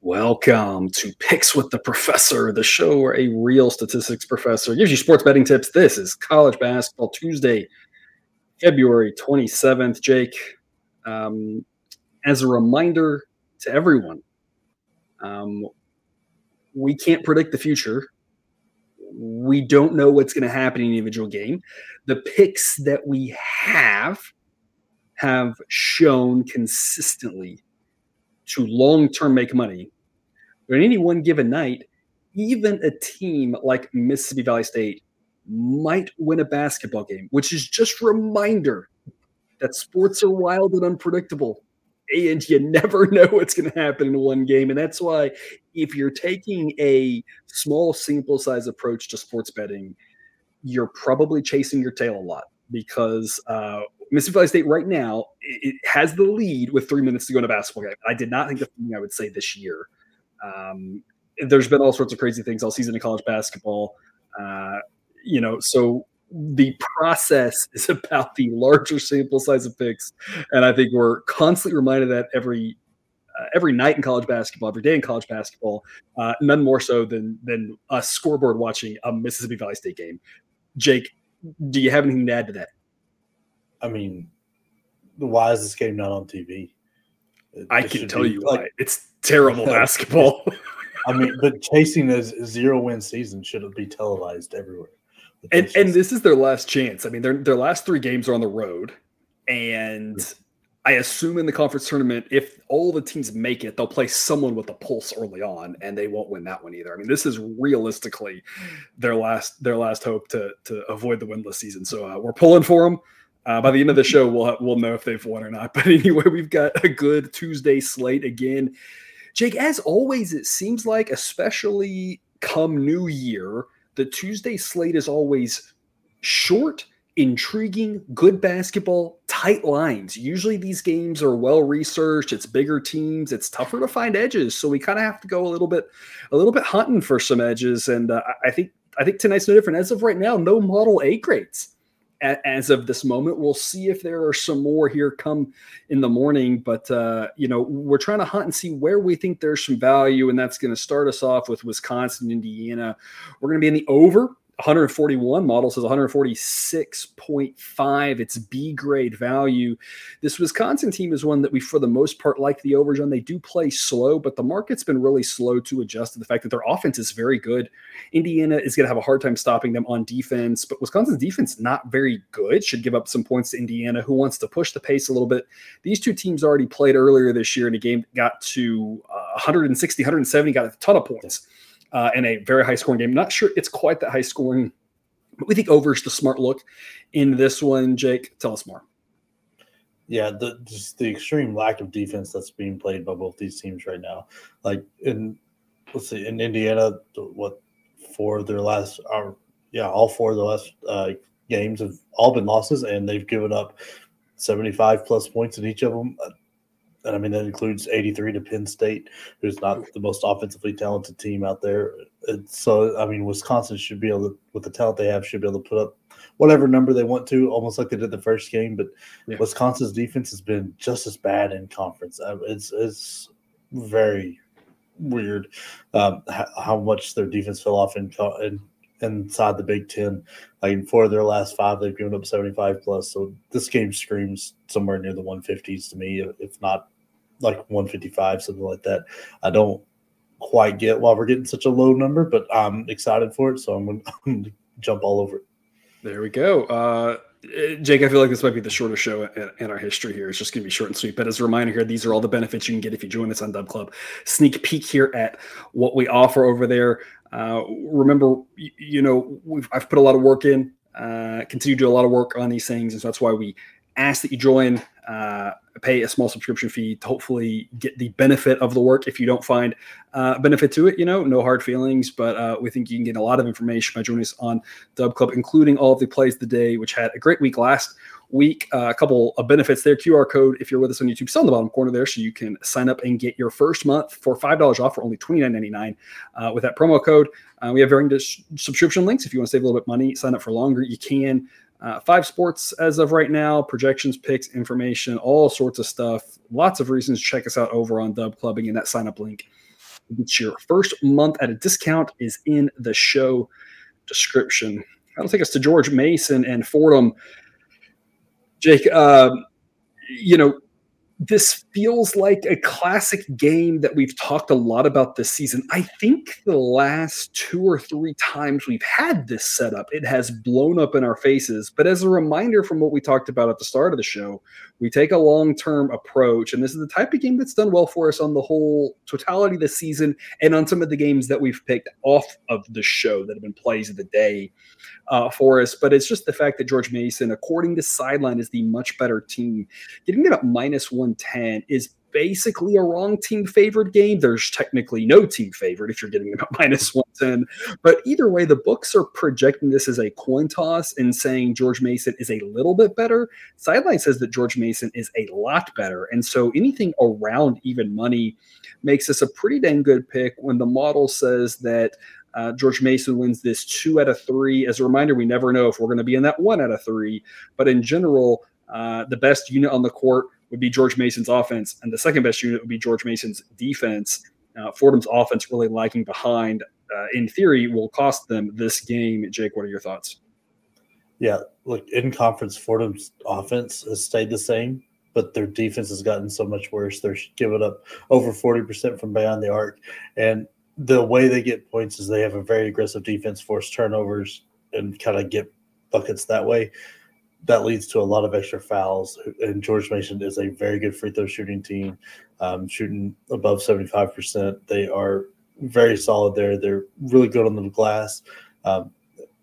Welcome to Picks with the Professor, the show where a real statistics professor gives you sports betting tips. This is College Basketball Tuesday, February 27th. Jake, um, as a reminder to everyone, um, we can't predict the future. We don't know what's going to happen in individual game. The picks that we have have shown consistently to long term make money. But in any one given night, even a team like Mississippi Valley State might win a basketball game, which is just a reminder that sports are wild and unpredictable. And you never know what's going to happen in one game. And that's why, if you're taking a small sample size approach to sports betting, you're probably chasing your tail a lot because uh, Mississippi Valley State right now it has the lead with three minutes to go in a basketball game. I did not think the thing I would say this year. Um, there's been all sorts of crazy things all season in college basketball. Uh, you know, so the process is about the larger sample size of picks, and I think we're constantly reminded that every uh, every night in college basketball, every day in college basketball. Uh, none more so than than a scoreboard watching a Mississippi Valley State game. Jake, do you have anything to add to that? I mean, why is this game not on TV? It, I can tell you like, why. It's terrible basketball. I mean, but chasing a zero win season should be televised everywhere. And and this is their last chance. I mean, their their last three games are on the road, and I assume in the conference tournament, if all the teams make it, they'll play someone with a pulse early on, and they won't win that one either. I mean, this is realistically their last their last hope to to avoid the winless season. So uh, we're pulling for them. Uh, by the end of the show, we'll we'll know if they've won or not. But anyway, we've got a good Tuesday slate again. Jake, as always, it seems like, especially come New Year, the Tuesday slate is always short, intriguing, good basketball, tight lines. Usually these games are well researched. It's bigger teams. It's tougher to find edges, so we kind of have to go a little bit, a little bit hunting for some edges. And uh, I think I think tonight's no different. As of right now, no model A grades as of this moment. We'll see if there are some more here come in the morning, but uh, you know we're trying to hunt and see where we think there's some value, and that's going to start us off with Wisconsin, Indiana. We're going to be in the over 141 model says 146.5 it's b grade value. This wisconsin team is one that we for the most part like the overs on they do play slow but the market's been really slow to adjust to the fact that their offense is very good. Indiana is going to have a hard time stopping them on defense but wisconsin's defense not very good. Should give up some points to indiana who wants to push the pace a little bit. These two teams already played earlier this year in a game got to uh, 160 170 got a ton of points uh, in a very high scoring game. Not sure it's quite that high scoring, but we think over is the smart look in this one. Jake, tell us more. Yeah, the just the extreme lack of defense that's being played by both these teams right now. Like in let's see, in Indiana, what four of their last are yeah, all four of the last uh, games have all been losses, and they've given up 75 plus points in each of them and I mean that includes 83 to Penn State, who's not the most offensively talented team out there. so I mean, Wisconsin should be able to, with the talent they have, should be able to put up whatever number they want to, almost like they did the first game. But yeah. Wisconsin's defense has been just as bad in conference. It's it's very weird um, how, how, much their defense fell off in, in inside the Big Ten. Like in four of their last five, they've given up 75 plus. So this game screams somewhere near the 150s to me, if not like 155, something like that. I don't quite get why we're getting such a low number, but I'm excited for it, so I'm going to jump all over it. There we go. Uh, Jake, I feel like this might be the shortest show in, in our history here. It's just going to be short and sweet. But as a reminder here, these are all the benefits you can get if you join us on Dub Club. Sneak peek here at what we offer over there. Uh, remember, you, you know, I've put a lot of work in, uh, continue to do a lot of work on these things. And so that's why we ask that you join uh, pay a small subscription fee to hopefully get the benefit of the work. If you don't find uh, benefit to it, you know, no hard feelings, but uh, we think you can get a lot of information by joining us on Dub Club, including all of the plays of the day, which had a great week last week. Uh, a couple of benefits there. QR code if you're with us on YouTube, still in the bottom corner there, so you can sign up and get your first month for five dollars off for only twenty nine ninety nine uh, with that promo code. Uh, we have varying subscription links if you want to save a little bit money, sign up for longer. You can. Uh, five sports as of right now, projections, picks, information, all sorts of stuff. Lots of reasons to check us out over on Dub Clubbing, and that sign up link. It's your first month at a discount is in the show description. That'll take us to George Mason and Fordham. Jake, uh, you know, this feels like a classic game that we've talked a lot about this season. I think the last two or three times we've had this setup, it has blown up in our faces. But as a reminder from what we talked about at the start of the show, we take a long term approach. And this is the type of game that's done well for us on the whole totality of the season and on some of the games that we've picked off of the show that have been plays of the day uh, for us. But it's just the fact that George Mason, according to Sideline, is the much better team. Getting at minus 110 is basically a wrong team favored game. There's technically no team favored if you're getting about minus 110. But either way, the books are projecting this as a coin toss and saying George Mason is a little bit better. Sideline says that George Mason is a lot better. And so anything around even money makes this a pretty dang good pick when the model says that uh, George Mason wins this two out of three. As a reminder, we never know if we're going to be in that one out of three. But in general, uh, the best unit on the court would be George Mason's offense, and the second best unit would be George Mason's defense. Uh, Fordham's offense really lagging behind, uh, in theory, will cost them this game. Jake, what are your thoughts? Yeah, look, in conference, Fordham's offense has stayed the same, but their defense has gotten so much worse. They're giving up over 40% from beyond the arc. And the way they get points is they have a very aggressive defense, force turnovers, and kind of get buckets that way. That leads to a lot of extra fouls. And George Mason is a very good free throw shooting team, um, shooting above 75%. They are very solid there. They're really good on the glass. Um,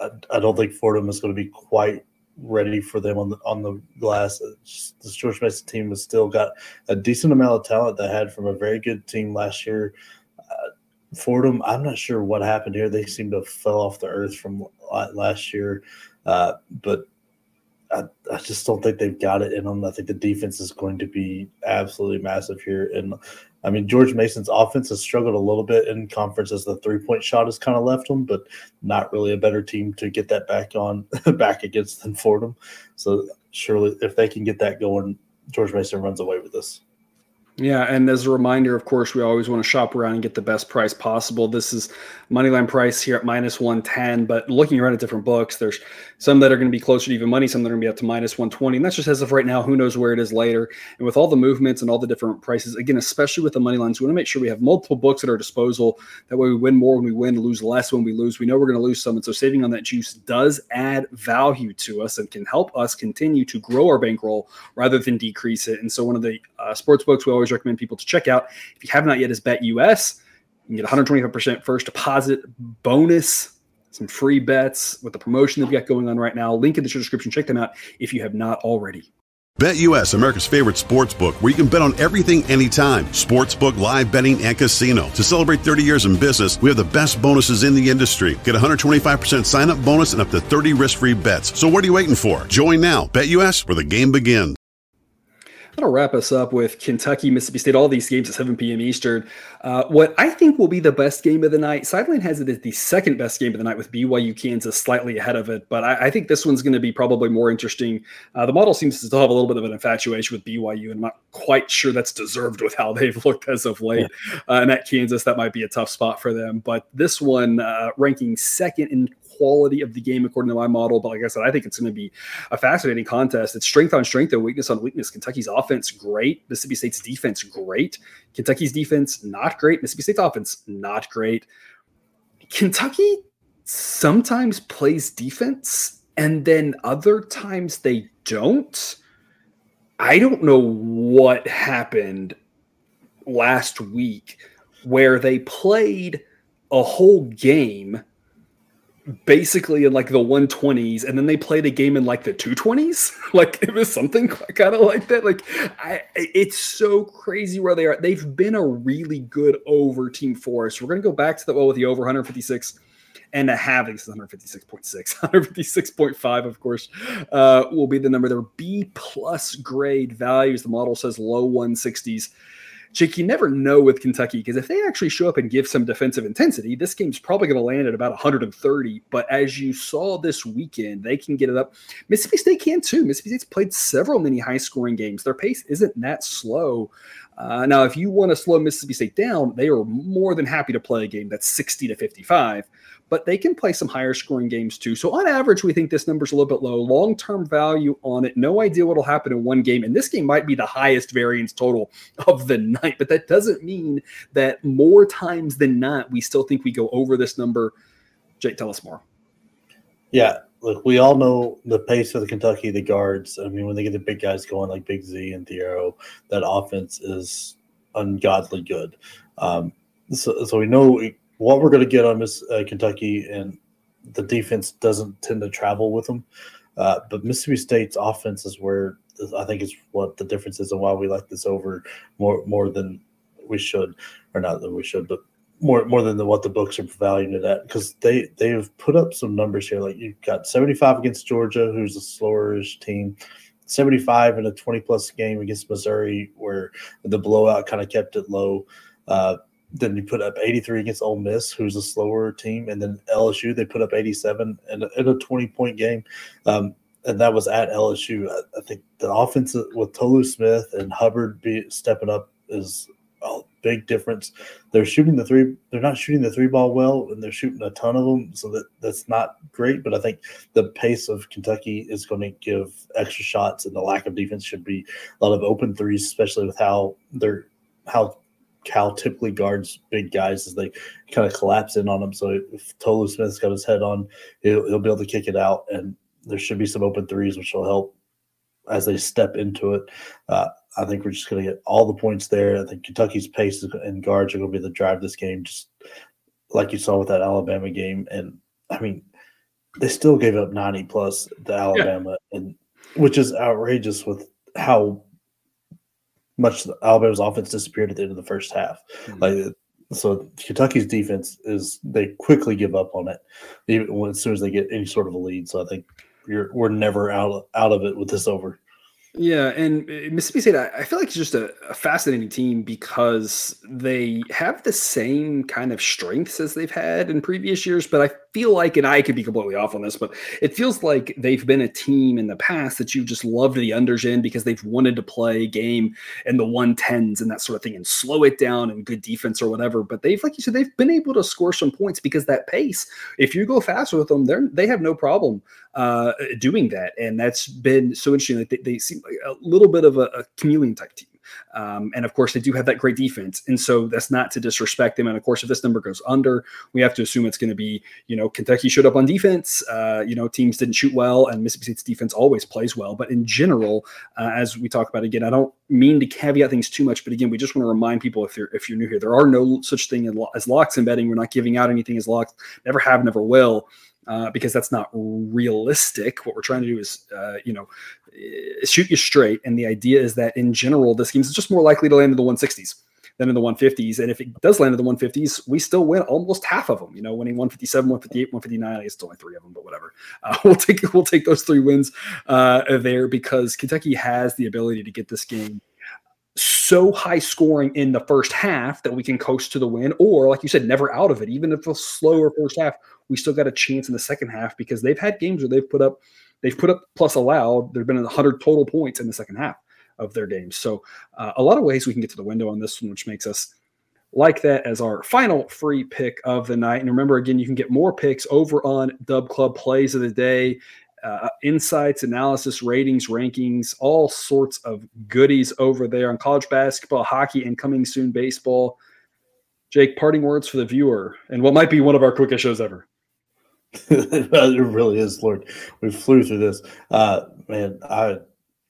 I, I, don't think Fordham is going to be quite ready for them on the on the glass. This George Mason team has still got a decent amount of talent that had from a very good team last year. Fordham, I'm not sure what happened here. They seem to have fell off the earth from last year, uh, but I, I, just don't think they've got it in them. I think the defense is going to be absolutely massive here. And I mean, George Mason's offense has struggled a little bit in conference as the three point shot has kind of left them, but not really a better team to get that back on back against than Fordham. So surely, if they can get that going, George Mason runs away with this. Yeah, and as a reminder, of course, we always want to shop around and get the best price possible. This is moneyline price here at minus 110, but looking around at different books, there's some that are going to be closer to even money, some that are going to be up to minus 120. And that's just as of right now. Who knows where it is later? And with all the movements and all the different prices, again, especially with the money lines, we want to make sure we have multiple books at our disposal. That way we win more when we win, lose less when we lose. We know we're going to lose some. And so saving on that juice does add value to us and can help us continue to grow our bankroll rather than decrease it. And so one of the uh, sports books we always recommend people to check out, if you have not yet, is BetUS. You can get 125% first deposit bonus, some free bets with the promotion they've got going on right now. Link in the show description. Check them out if you have not already. BetUS, America's favorite sports book, where you can bet on everything anytime. Sportsbook, live betting, and casino. To celebrate 30 years in business, we have the best bonuses in the industry. Get 125% sign up bonus and up to 30 risk free bets. So what are you waiting for? Join now. BetUS, where the game begins. That'll wrap us up with Kentucky, Mississippi State, all these games at 7 p.m. Eastern. Uh, what I think will be the best game of the night, Sideline has it as the second best game of the night with BYU Kansas slightly ahead of it, but I, I think this one's going to be probably more interesting. Uh, the model seems to still have a little bit of an infatuation with BYU, and I'm not quite sure that's deserved with how they've looked as of late. Yeah. Uh, and at Kansas, that might be a tough spot for them. But this one, uh, ranking second in quality of the game according to my model. But like I said, I think it's going to be a fascinating contest. It's strength on strength and weakness on weakness. Kentucky's offense, great. Mississippi State's defense, great. Kentucky's defense, not great. Mississippi State's offense, not great. Kentucky sometimes plays defense and then other times they don't. I don't know what happened last week where they played a whole game basically in like the 120s and then they played a game in like the 220s like it was something kind of like that like I, it's so crazy where they are they've been a really good over team force we're going to go back to the well with the over 156 and a half, I think 156.6, 156.5, of course, uh, will be the number. There B plus grade values. The model says low 160s. Jake, you never know with Kentucky because if they actually show up and give some defensive intensity, this game's probably going to land at about 130. But as you saw this weekend, they can get it up. Mississippi State can too. Mississippi State's played several mini high scoring games. Their pace isn't that slow. Uh, now, if you want to slow Mississippi State down, they are more than happy to play a game that's 60 to 55 but they can play some higher scoring games too. So on average, we think this number's a little bit low. Long term value on it. No idea what'll happen in one game. And this game might be the highest variance total of the night, but that doesn't mean that more times than not, we still think we go over this number. Jake, tell us more. Yeah, look, we all know the pace of the Kentucky, the guards. I mean, when they get the big guys going like Big Z and Thiero, that offense is ungodly good. Um, so, so we know what we're going to get on Miss uh, Kentucky, and the defense doesn't tend to travel with them. Uh, but Mississippi State's offense is where I think is what the difference is, and why we like this over more more than we should, or not than we should, but more more than the, what the books are valuing it at because they they have put up some numbers here. Like you've got 75 against Georgia, who's a slowerish team. 75 in a 20 plus game against Missouri, where the blowout kind of kept it low. Uh, then you put up 83 against Ole Miss, who's a slower team, and then LSU they put up 87 in a, in a 20 point game, um, and that was at LSU. I, I, think the offense with Tolu Smith and Hubbard be stepping up is big difference. They're shooting the three. They're not shooting the three ball well, and they're shooting a ton of them, so that that's not great. But I think the pace of Kentucky is going to give extra shots, and the lack of defense should be a lot of open threes, especially with how they're how Cal typically guards big guys as they kind of collapse in on them. So if Tolu Smith's got his head on, he'll, he'll be able to kick it out, and there should be some open threes, which will help as they step into it. Uh, I think we're just going to get all the points there. I think Kentucky's pace and guards are going to be the drive this game, just like you saw with that Alabama game. And I mean, they still gave up 90 plus to Alabama, yeah. and which is outrageous with how much Alabama's offense disappeared at the end of the first half. Mm-hmm. Like so, Kentucky's defense is they quickly give up on it, even when, as soon as they get any sort of a lead. So I think we're never out out of it with this over. Yeah, and uh, Mississippi State, I feel like it's just a, a, fascinating team because they have the same kind of strengths as they've had in previous years. But I feel like, and I could be completely off on this, but it feels like they've been a team in the past that you've just loved the unders in because they've wanted to play game in the 110s and that sort of thing and slow it down and good defense or whatever. But they've, like you said, they've been able to score some points because that pace, if you go faster with them, they're, they have no problem uh, doing that. And that's been so interesting. Like they, they seem like a little bit of a, a chameleon type team. Um, and of course, they do have that great defense. And so that's not to disrespect them. And of course, if this number goes under, we have to assume it's going to be, you know, Kentucky showed up on defense. Uh, you know, teams didn't shoot well, and Mississippi State's defense always plays well. But in general, uh, as we talk about again, I don't mean to caveat things too much, but again, we just want to remind people if you're if you're new here, there are no such thing as locks in betting. We're not giving out anything as locks. Never have, never will uh, because that's not realistic. What we're trying to do is, uh, you know, eh, shoot you straight. And the idea is that in general, this game is just more likely to land in the 160s than in the 150s. And if it does land in the 150s, we still win almost half of them. You know, winning 157, 158, 159. I guess it's only three of them, but whatever. Uh, we'll take we'll take those three wins uh, there because Kentucky has the ability to get this game so high scoring in the first half that we can coast to the win, or like you said, never out of it. Even if it's slower first half, we still got a chance in the second half because they've had games where they've put up, they've put up plus allowed. There've been 100 total points in the second half of their games. So uh, a lot of ways we can get to the window on this one, which makes us like that as our final free pick of the night. And remember, again, you can get more picks over on Dub Club Plays of the Day uh, insights, analysis, ratings, rankings, all sorts of goodies over there on college basketball, hockey, and coming soon baseball. Jake, parting words for the viewer, and what might be one of our quickest shows ever. it really is, Lord. We flew through this. Uh, man, I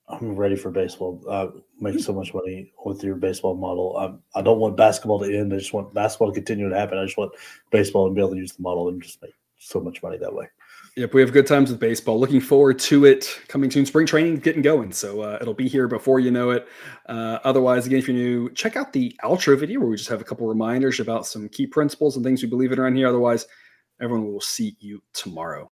I'm ready for baseball. I make so much money with your baseball model. I'm, I do not want basketball to end. I just want basketball to continue to happen. I just want baseball to be able to use the model and just make so much money that way. Yep, we have good times with baseball. Looking forward to it coming soon. Spring training getting going, so uh, it'll be here before you know it. Uh, otherwise, again, if you're new, check out the outro video where we just have a couple reminders about some key principles and things we believe in around here. Otherwise, everyone will see you tomorrow.